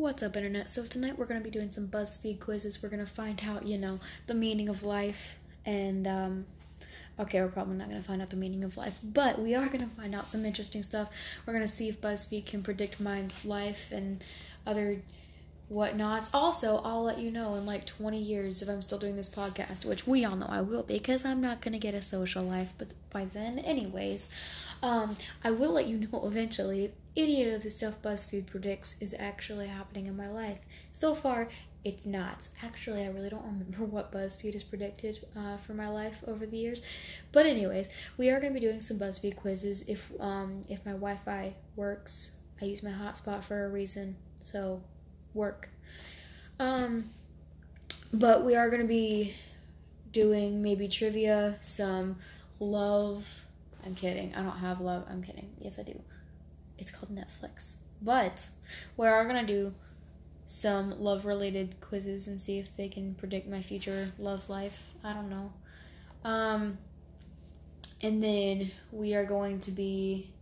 What's up, internet? So, tonight we're going to be doing some BuzzFeed quizzes. We're going to find out, you know, the meaning of life. And, um, okay, we're probably not going to find out the meaning of life, but we are going to find out some interesting stuff. We're going to see if BuzzFeed can predict my life and other whatnots. Also, I'll let you know in like 20 years if I'm still doing this podcast, which we all know I will because I'm not going to get a social life, but by then, anyways, um, I will let you know eventually any of the stuff BuzzFeed predicts is actually happening in my life. So far, it's not. Actually, I really don't remember what BuzzFeed has predicted uh, for my life over the years. But anyways, we are going to be doing some BuzzFeed quizzes. If um, if my Wi-Fi works, I use my hotspot for a reason. So, work. Um, but we are going to be doing maybe trivia, some love I'm kidding. I don't have love. I'm kidding. Yes, I do. It's called Netflix. But we are to do some love related quizzes and see if they can predict my future love life. I don't know. Um, and then we are going to be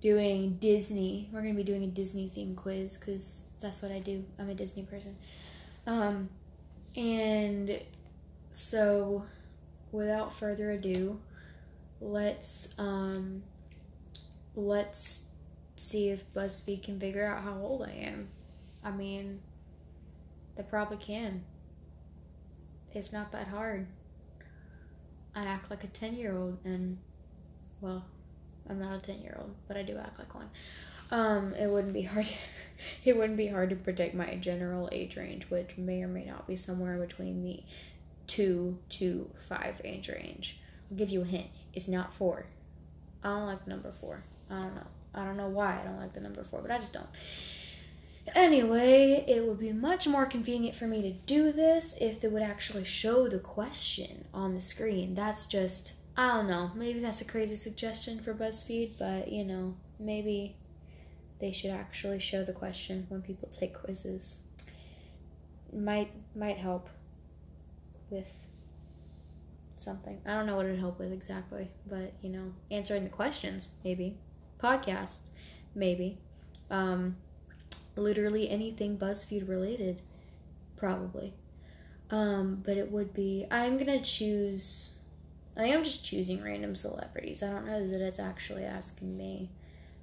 doing Disney. We're going to be doing a Disney theme quiz because that's what I do. I'm a Disney person. Um, and so, without further ado, let's um let's see if BuzzFeed can figure out how old I am. I mean, they probably can. It's not that hard. I act like a 10 year old, and, well, I'm not a 10 year old, but I do act like one. Um, it wouldn't be hard. To, it wouldn't be hard to predict my general age range, which may or may not be somewhere between the two to five age range. I'll give you a hint. It's not four. I don't like the number four. I don't know. I don't know why I don't like the number four, but I just don't. Anyway, it would be much more convenient for me to do this if they would actually show the question on the screen. That's just, I don't know. Maybe that's a crazy suggestion for BuzzFeed, but you know, maybe they should actually show the question when people take quizzes. Might might help with something. I don't know what it'd help with exactly, but you know, answering the questions, maybe. Podcasts, maybe. Um, literally anything BuzzFeed related, probably. Um, but it would be. I'm gonna choose. I am just choosing random celebrities. I don't know that it's actually asking me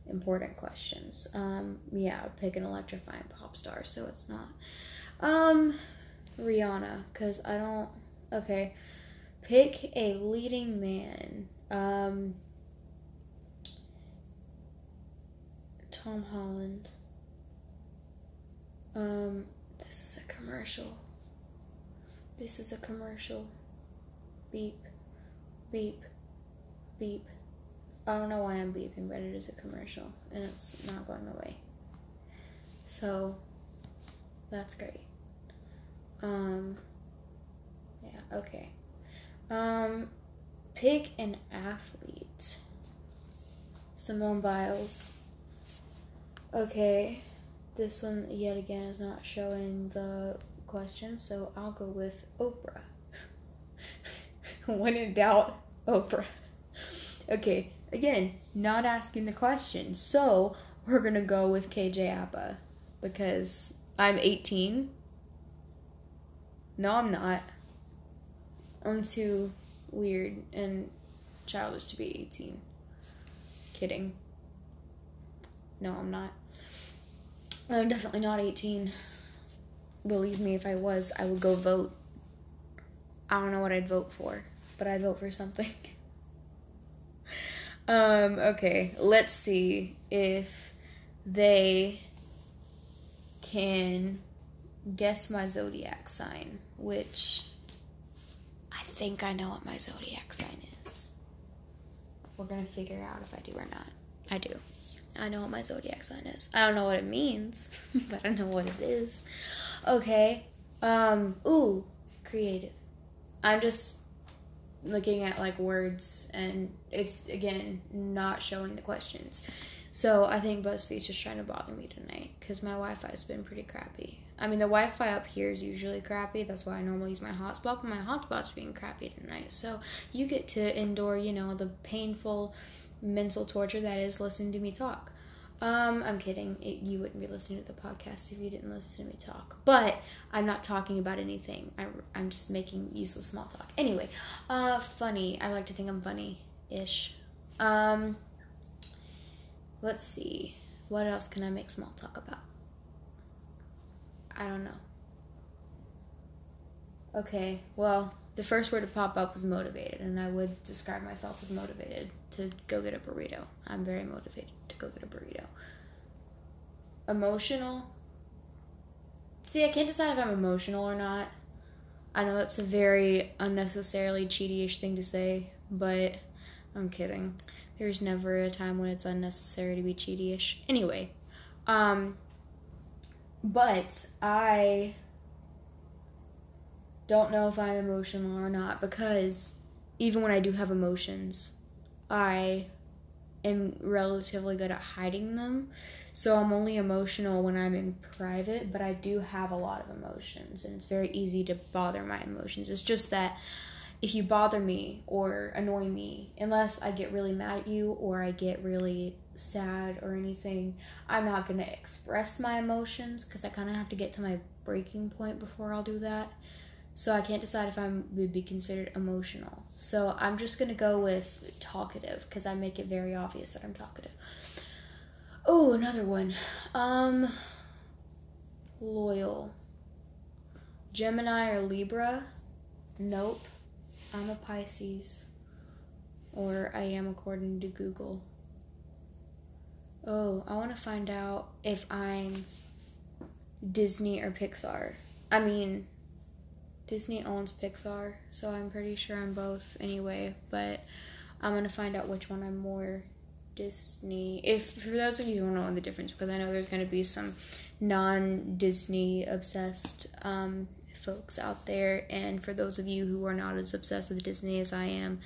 important questions. Um, yeah, pick an electrifying pop star, so it's not. Um, Rihanna, because I don't. Okay. Pick a leading man. Um, Tom Holland. Um, this is a commercial. This is a commercial. Beep, beep, beep. I don't know why I'm beeping, but it is a commercial and it's not going away. So, that's great. Um, yeah, okay. Um, pick an athlete. Simone Biles. Okay, this one yet again is not showing the question, so I'll go with Oprah. when in doubt, Oprah. Okay, again, not asking the question, so we're gonna go with KJ Apa because I'm 18. No, I'm not. I'm too weird and childish to be 18. Kidding. No, I'm not. I'm definitely not 18. Believe me, if I was, I would go vote. I don't know what I'd vote for, but I'd vote for something. um, okay, let's see if they can guess my zodiac sign, which I think I know what my zodiac sign is. We're gonna figure out if I do or not. I do. I know what my zodiac sign is. I don't know what it means, but I know what it is. Okay. Um, ooh, creative. I'm just looking at like words and it's again not showing the questions. So I think BuzzFeed's just trying to bother me tonight because my Wi-Fi's been pretty crappy. I mean, the Wi-Fi up here is usually crappy. That's why I normally use my hotspot, but my hotspot's being crappy tonight. So you get to endure, you know, the painful mental torture that is listening to me talk. Um, I'm kidding. It, you wouldn't be listening to the podcast if you didn't listen to me talk. But I'm not talking about anything. I, I'm just making useless small talk. Anyway, uh, funny. I like to think I'm funny-ish. Um, let's see. What else can I make small talk about? I don't know. Okay, well, the first word to pop up was motivated, and I would describe myself as motivated to go get a burrito. I'm very motivated to go get a burrito. Emotional. See, I can't decide if I'm emotional or not. I know that's a very unnecessarily cheaty-ish thing to say, but I'm kidding. There's never a time when it's unnecessary to be cheaty-ish. Anyway, um, but I don't know if I'm emotional or not because even when I do have emotions, I am relatively good at hiding them. So I'm only emotional when I'm in private, but I do have a lot of emotions and it's very easy to bother my emotions. It's just that if you bother me or annoy me, unless I get really mad at you or I get really sad or anything, I'm not going to express my emotions because I kind of have to get to my breaking point before I'll do that. So I can't decide if I would be considered emotional. So I'm just gonna go with talkative because I make it very obvious that I'm talkative. Oh, another one. Um, loyal. Gemini or Libra? Nope. I'm a Pisces. Or I am according to Google. Oh, I want to find out if I'm Disney or Pixar. I mean, Disney owns Pixar, so I'm pretty sure I'm both anyway, but I'm gonna find out which one I'm more Disney. If for those of you who don't know the difference, because I know there's gonna be some non Disney obsessed um, folks out there, and for those of you who are not as obsessed with Disney as I am,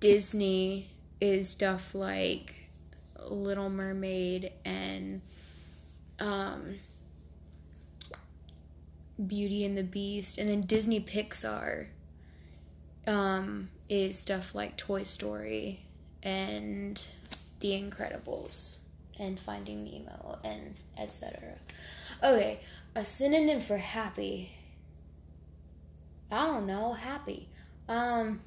Disney is stuff like Little Mermaid and um, Beauty and the Beast, and then Disney Pixar um, is stuff like Toy Story and The Incredibles and Finding Nemo and etc. Okay, a synonym for happy. I don't know, happy. Um,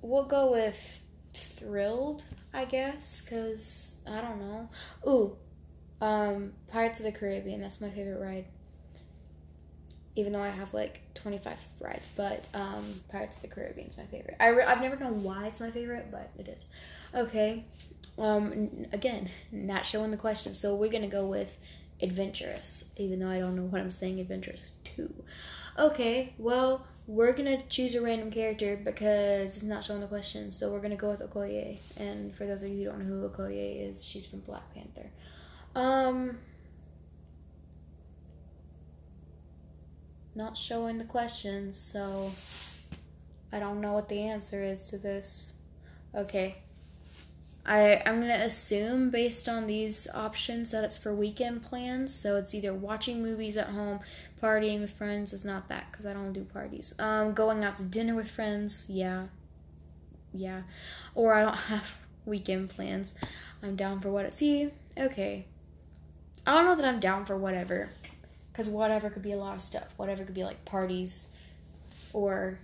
we'll go with thrilled, I guess, because I don't know. Ooh, um, Pirates of the Caribbean, that's my favorite ride. Even though I have like 25 rides, but um, Pirates of the Caribbean is my favorite. I re- I've never known why it's my favorite, but it is. Okay. Um, again, not showing the question, so we're gonna go with adventurous, even though I don't know what I'm saying adventurous to. Okay, well, we're gonna choose a random character because it's not showing the question, so we're gonna go with Okoye. And for those of you who don't know who Okoye is, she's from Black Panther. Um, not showing the question, so I don't know what the answer is to this. Okay. I I'm gonna assume based on these options that it's for weekend plans. So it's either watching movies at home, partying with friends. It's not that because I don't do parties. Um, going out to dinner with friends. Yeah, yeah. Or I don't have weekend plans. I'm down for what I see. Okay. I don't know that I'm down for whatever. Because whatever could be a lot of stuff. Whatever could be like parties or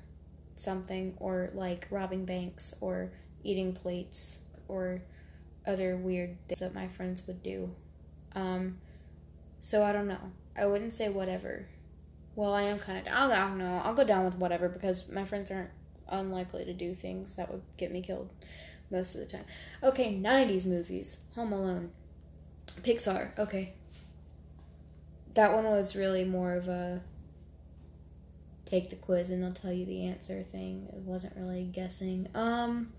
something, or like robbing banks or eating plates or other weird things that my friends would do. Um, so I don't know. I wouldn't say whatever. Well, I am kind of down. I don't know. I'll go down with whatever because my friends aren't unlikely to do things that would get me killed most of the time. Okay, 90s movies. Home Alone. Pixar. Okay. That one was really more of a take the quiz and they'll tell you the answer thing. It wasn't really guessing. Um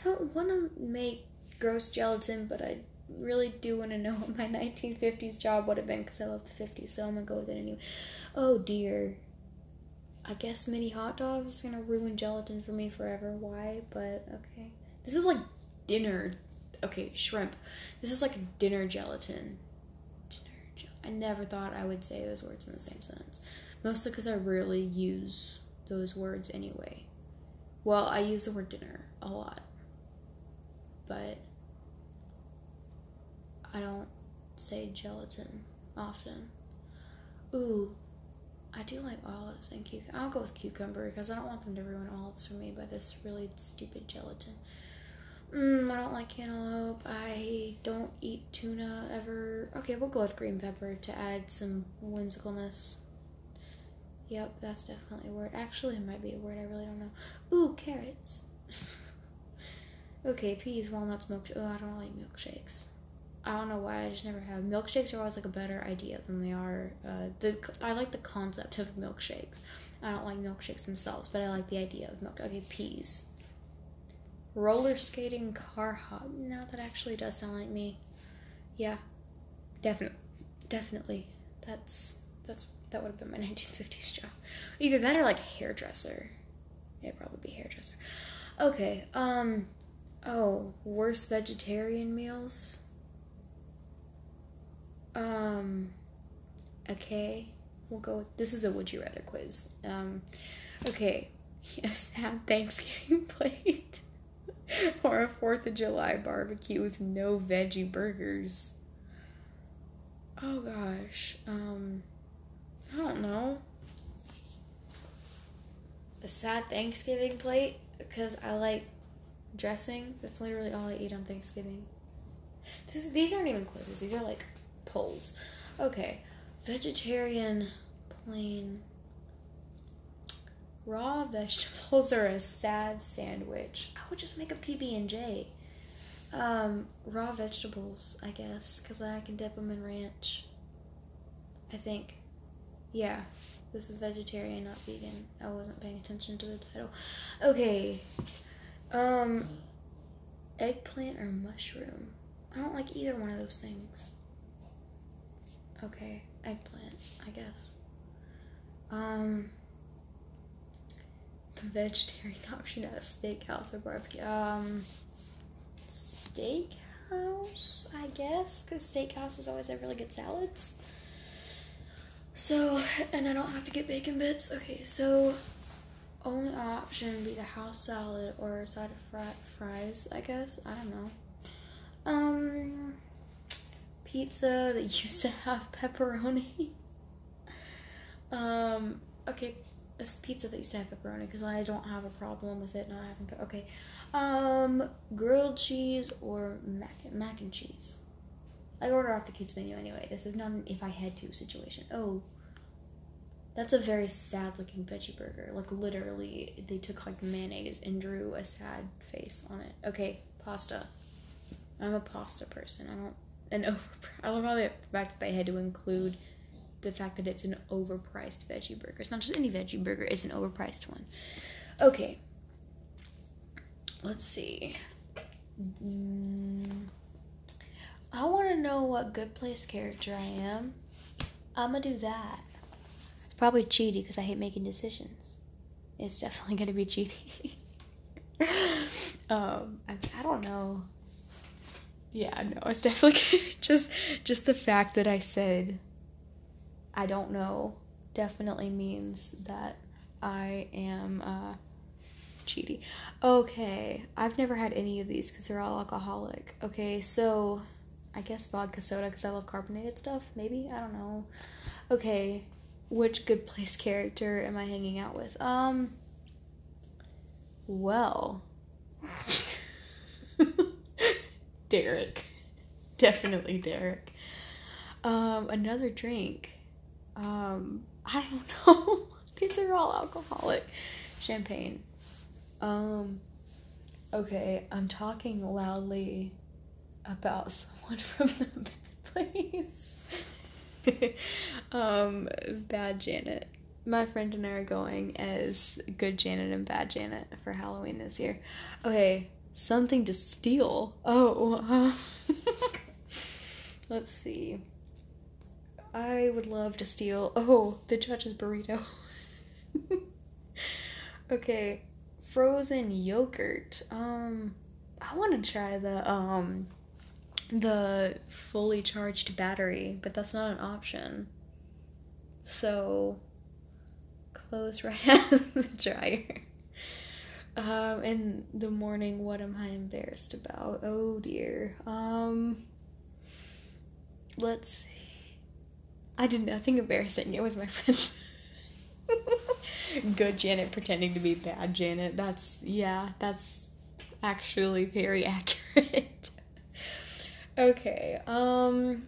I don't want to make gross gelatin, but I really do want to know what my 1950s job would have been because I love the 50s, so I'm gonna go with it anyway. Oh dear. I guess mini hot dogs is gonna ruin gelatin for me forever. Why? But okay. This is like dinner. Okay, shrimp. This is like dinner gelatin. Dinner gel- I never thought I would say those words in the same sentence. Mostly because I rarely use those words anyway. Well, I use the word dinner a lot. but I don't say gelatin often. Ooh, I do like olives and cucumber. I'll go with cucumber because I don't want them to ruin olives for me by this really stupid gelatin. Mmm, I don't like cantaloupe. I don't eat tuna ever. Okay, we'll go with green pepper to add some whimsicalness. Yep, that's definitely a word. Actually, it might be a word. I really don't know. Ooh, carrots. okay, peas, walnuts, milkshake. Oh, I don't like milkshakes. I don't know why. I just never have. Milkshakes are always like a better idea than they are. Uh, the I like the concept of milkshakes. I don't like milkshakes themselves, but I like the idea of milk. Okay, peas. Roller skating car hop. Now that actually does sound like me. Yeah, definitely, definitely. That's that's that would have been my 1950s job. Either that or like hairdresser. It'd probably be hairdresser. Okay. Um. Oh, worst vegetarian meals. Um. Okay. We'll go. With, this is a would you rather quiz. Um. Okay. Yes, sad Thanksgiving plate. or a Fourth of July barbecue with no veggie burgers. Oh gosh. Um. I don't know. A sad Thanksgiving plate because I like dressing. That's literally all I eat on Thanksgiving. This, these aren't even quizzes. These are like polls. Okay, vegetarian, plain, raw vegetables are a sad sandwich. I would just make a PB and J. Um, raw vegetables, I guess, because then I can dip them in ranch. I think. Yeah, this is vegetarian, not vegan. I wasn't paying attention to the title. Okay. Um, eggplant or mushroom? I don't like either one of those things. Okay, eggplant, I guess. Um, vegetarian option at a steakhouse or barbecue. Um, steakhouse, I guess, because steakhouses always have really good salads. So, and I don't have to get bacon bits. Okay, so only option would be the house salad or a side of fry- fries, I guess. I don't know. Um, pizza that used to have pepperoni. um, okay, this pizza that used to have pepperoni because I don't have a problem with it not having. Pe- okay, um, grilled cheese or mac mac and cheese. I order off the kids menu anyway. This is not an if I had to situation. Oh, that's a very sad looking veggie burger. Like literally, they took like mayonnaise and drew a sad face on it. Okay, pasta. I'm a pasta person. I don't an over. I love how the fact that they had to include the fact that it's an overpriced veggie burger. It's not just any veggie burger. It's an overpriced one. Okay. Let's see. Mm, I want to know what good place character I am. I'm gonna do that. It's probably cheaty because I hate making decisions. It's definitely gonna be cheaty. um, I, I don't know. Yeah, no, it's definitely just just the fact that I said I don't know definitely means that I am uh, cheaty. Okay, I've never had any of these because they're all alcoholic. Okay, so I guess vodka soda because I love carbonated stuff. Maybe I don't know. Okay, which good place character am I hanging out with? Um. Well. Derek. Definitely Derek. Um, another drink. Um, I don't know. These are all alcoholic. Champagne. Um, okay, I'm talking loudly about someone from the bad place. um, bad Janet. My friend and I are going as good Janet and bad Janet for Halloween this year. Okay, something to steal. Oh, uh, let's see. I would love to steal. Oh, the judge's burrito. okay, frozen yogurt. Um, I want to try the um the fully charged battery, but that's not an option. So, close right out of the dryer. Um, in the morning, what am I embarrassed about? Oh dear. Um, let's. I did nothing embarrassing. It was my friends. Good Janet pretending to be bad Janet. That's, yeah, that's actually very accurate. okay, um,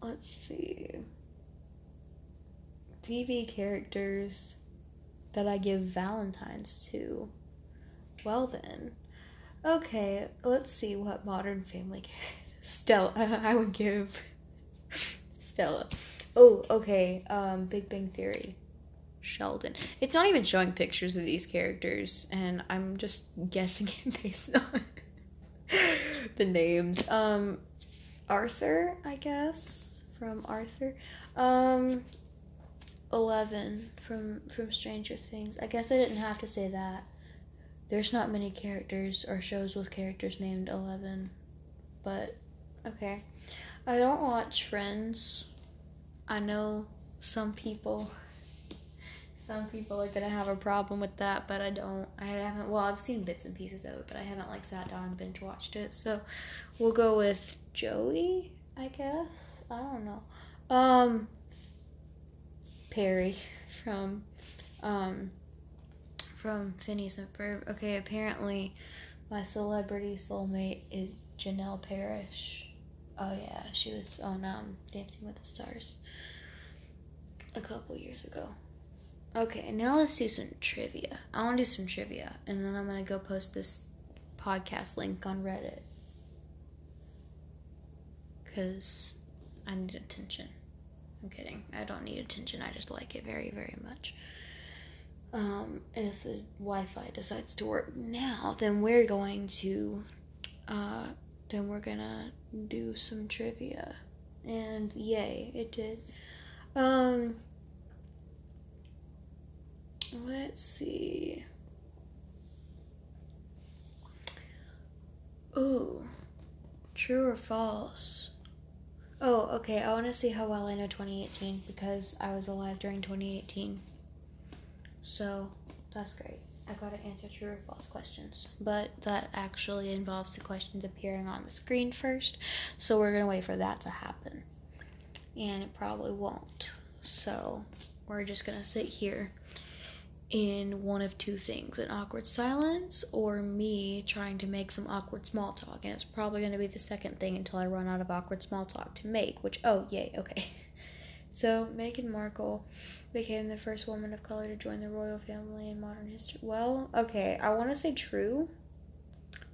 let's see. TV characters that I give Valentine's to. Well then. Okay, let's see what modern family Stella I would give Stella. Oh, okay. Um Big Bang Theory. Sheldon. It's not even showing pictures of these characters and I'm just guessing it based on the names. Um Arthur, I guess, from Arthur. Um 11 from from Stranger Things. I guess I didn't have to say that. There's not many characters or shows with characters named 11. But okay. I don't watch Friends. I know some people some people are gonna have a problem with that, but I don't. I haven't. Well, I've seen bits and pieces of it, but I haven't like sat down and binge watched it. So we'll go with Joey, I guess. I don't know. Um, Perry from um from Phineas and Ferb. Okay, apparently my celebrity soulmate is Janel Parrish. Oh yeah, she was on um Dancing with the Stars a couple years ago. Okay, now let's do some trivia. I want to do some trivia, and then I'm gonna go post this podcast link on Reddit because I need attention. I'm kidding. I don't need attention. I just like it very, very much. Um, if the Wi-Fi decides to work now, then we're going to, uh, then we're gonna do some trivia, and yay, it did. Um, let's see. Ooh, true or false? Oh, okay. I want to see how well I know 2018 because I was alive during 2018. So that's great. I gotta answer true or false questions. But that actually involves the questions appearing on the screen first. So we're gonna wait for that to happen. And it probably won't. So we're just gonna sit here in one of two things an awkward silence or me trying to make some awkward small talk. And it's probably going to be the second thing until I run out of awkward small talk to make, which, oh, yay, okay. So, Meghan Markle became the first woman of color to join the royal family in modern history. Well, okay, I want to say true.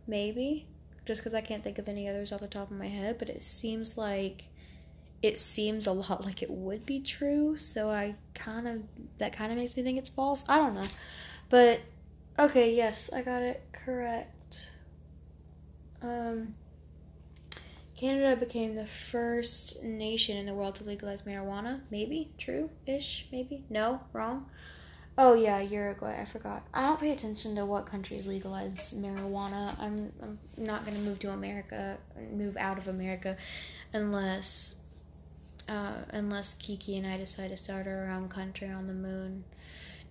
Maybe. Just because I can't think of any others off the top of my head, but it seems like it seems a lot like it would be true, so I kind of that kind of makes me think it's false. I don't know. But okay, yes, I got it correct. Um Canada became the first nation in the world to legalize marijuana. Maybe true ish. Maybe no, wrong. Oh yeah, Uruguay. I forgot. I don't pay attention to what countries legalize marijuana. I'm I'm not gonna move to America, move out of America, unless uh, unless Kiki and I decide to start our own country on the moon.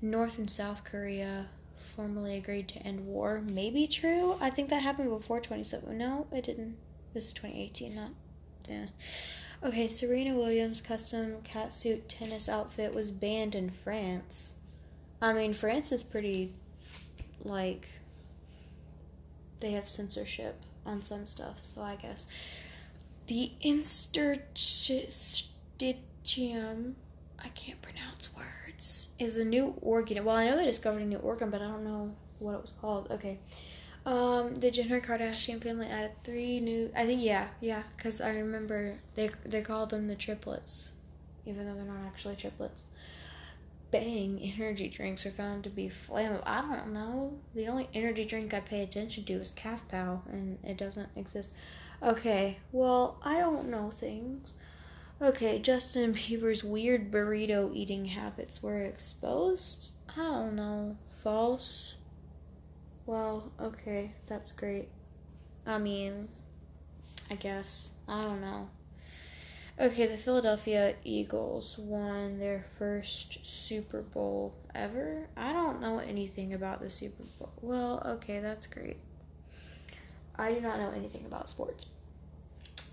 North and South Korea formally agreed to end war. Maybe true. I think that happened before 27. No, it didn't. This is 2018, not. Yeah. Okay, Serena Williams' custom catsuit tennis outfit was banned in France. I mean, France is pretty, like, they have censorship on some stuff, so I guess. The interstitium, I can't pronounce words, is a new organ. Well, I know they discovered a new organ, but I don't know what it was called. Okay. Um, the Jenner Kardashian family added three new. I think yeah, yeah, because I remember they they call them the triplets, even though they're not actually triplets. Bang energy drinks are found to be flammable. I don't know. The only energy drink I pay attention to is Caf-Pow, and it doesn't exist. Okay, well, I don't know things. Okay, Justin Bieber's weird burrito eating habits were exposed? I don't know. False? Well, okay, that's great. I mean, I guess. I don't know. Okay, the Philadelphia Eagles won their first Super Bowl ever. I don't know anything about the Super Bowl. Well, okay, that's great. I do not know anything about sports.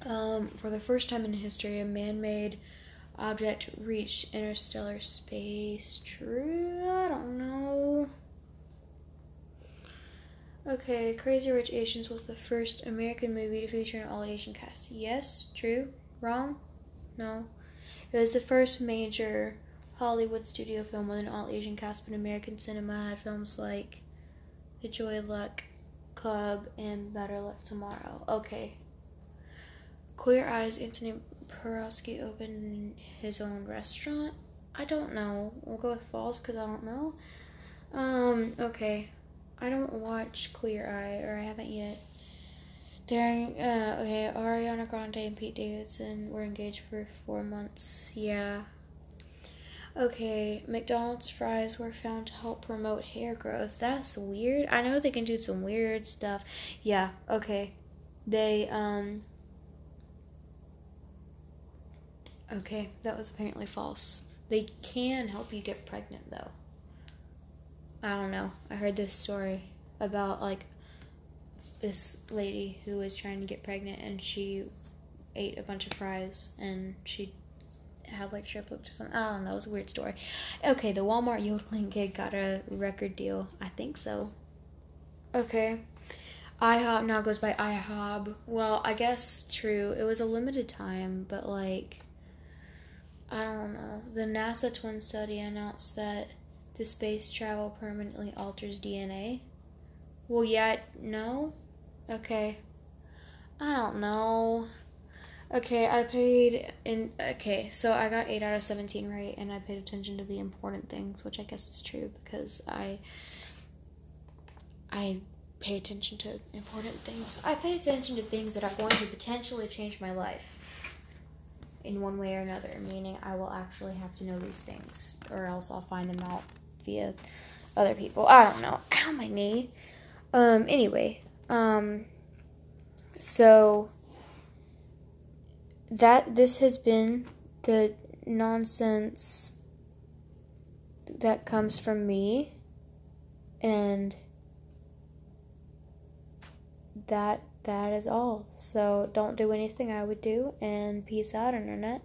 Um, for the first time in history, a man made object reached interstellar space. True? I don't know. Okay, Crazy Rich Asians was the first American movie to feature an all Asian cast. Yes, true. Wrong? No. It was the first major Hollywood studio film with an all Asian cast, but American cinema had films like The Joy Luck Club and Better Luck Tomorrow. Okay. Queer Eyes, Antoni Porowski opened his own restaurant. I don't know. We'll go with false because I don't know. Um, okay. I don't watch Queer Eye, or I haven't yet. During, uh, okay, Ariana Grande and Pete Davidson were engaged for four months. Yeah. Okay, McDonald's fries were found to help promote hair growth. That's weird. I know they can do some weird stuff. Yeah, okay. They, um. Okay, that was apparently false. They can help you get pregnant, though. I don't know. I heard this story about like this lady who was trying to get pregnant and she ate a bunch of fries and she had like triplets or something. I don't know. It was a weird story. Okay, the Walmart yodeling kid got a record deal. I think so. Okay. IHOP now goes by IHOB. Well, I guess true. It was a limited time, but like I don't know. The NASA twin study announced that the space travel permanently alters DNA? Well, yeah, no? Okay. I don't know. Okay, I paid in. Okay, so I got 8 out of 17 right, and I paid attention to the important things, which I guess is true because I. I pay attention to important things. I pay attention to things that are going to potentially change my life in one way or another, meaning I will actually have to know these things, or else I'll find them out via other people. I don't know. Ow, my knee. Um, anyway, um, so that this has been the nonsense that comes from me, and that that is all. So don't do anything I would do, and peace out, internet.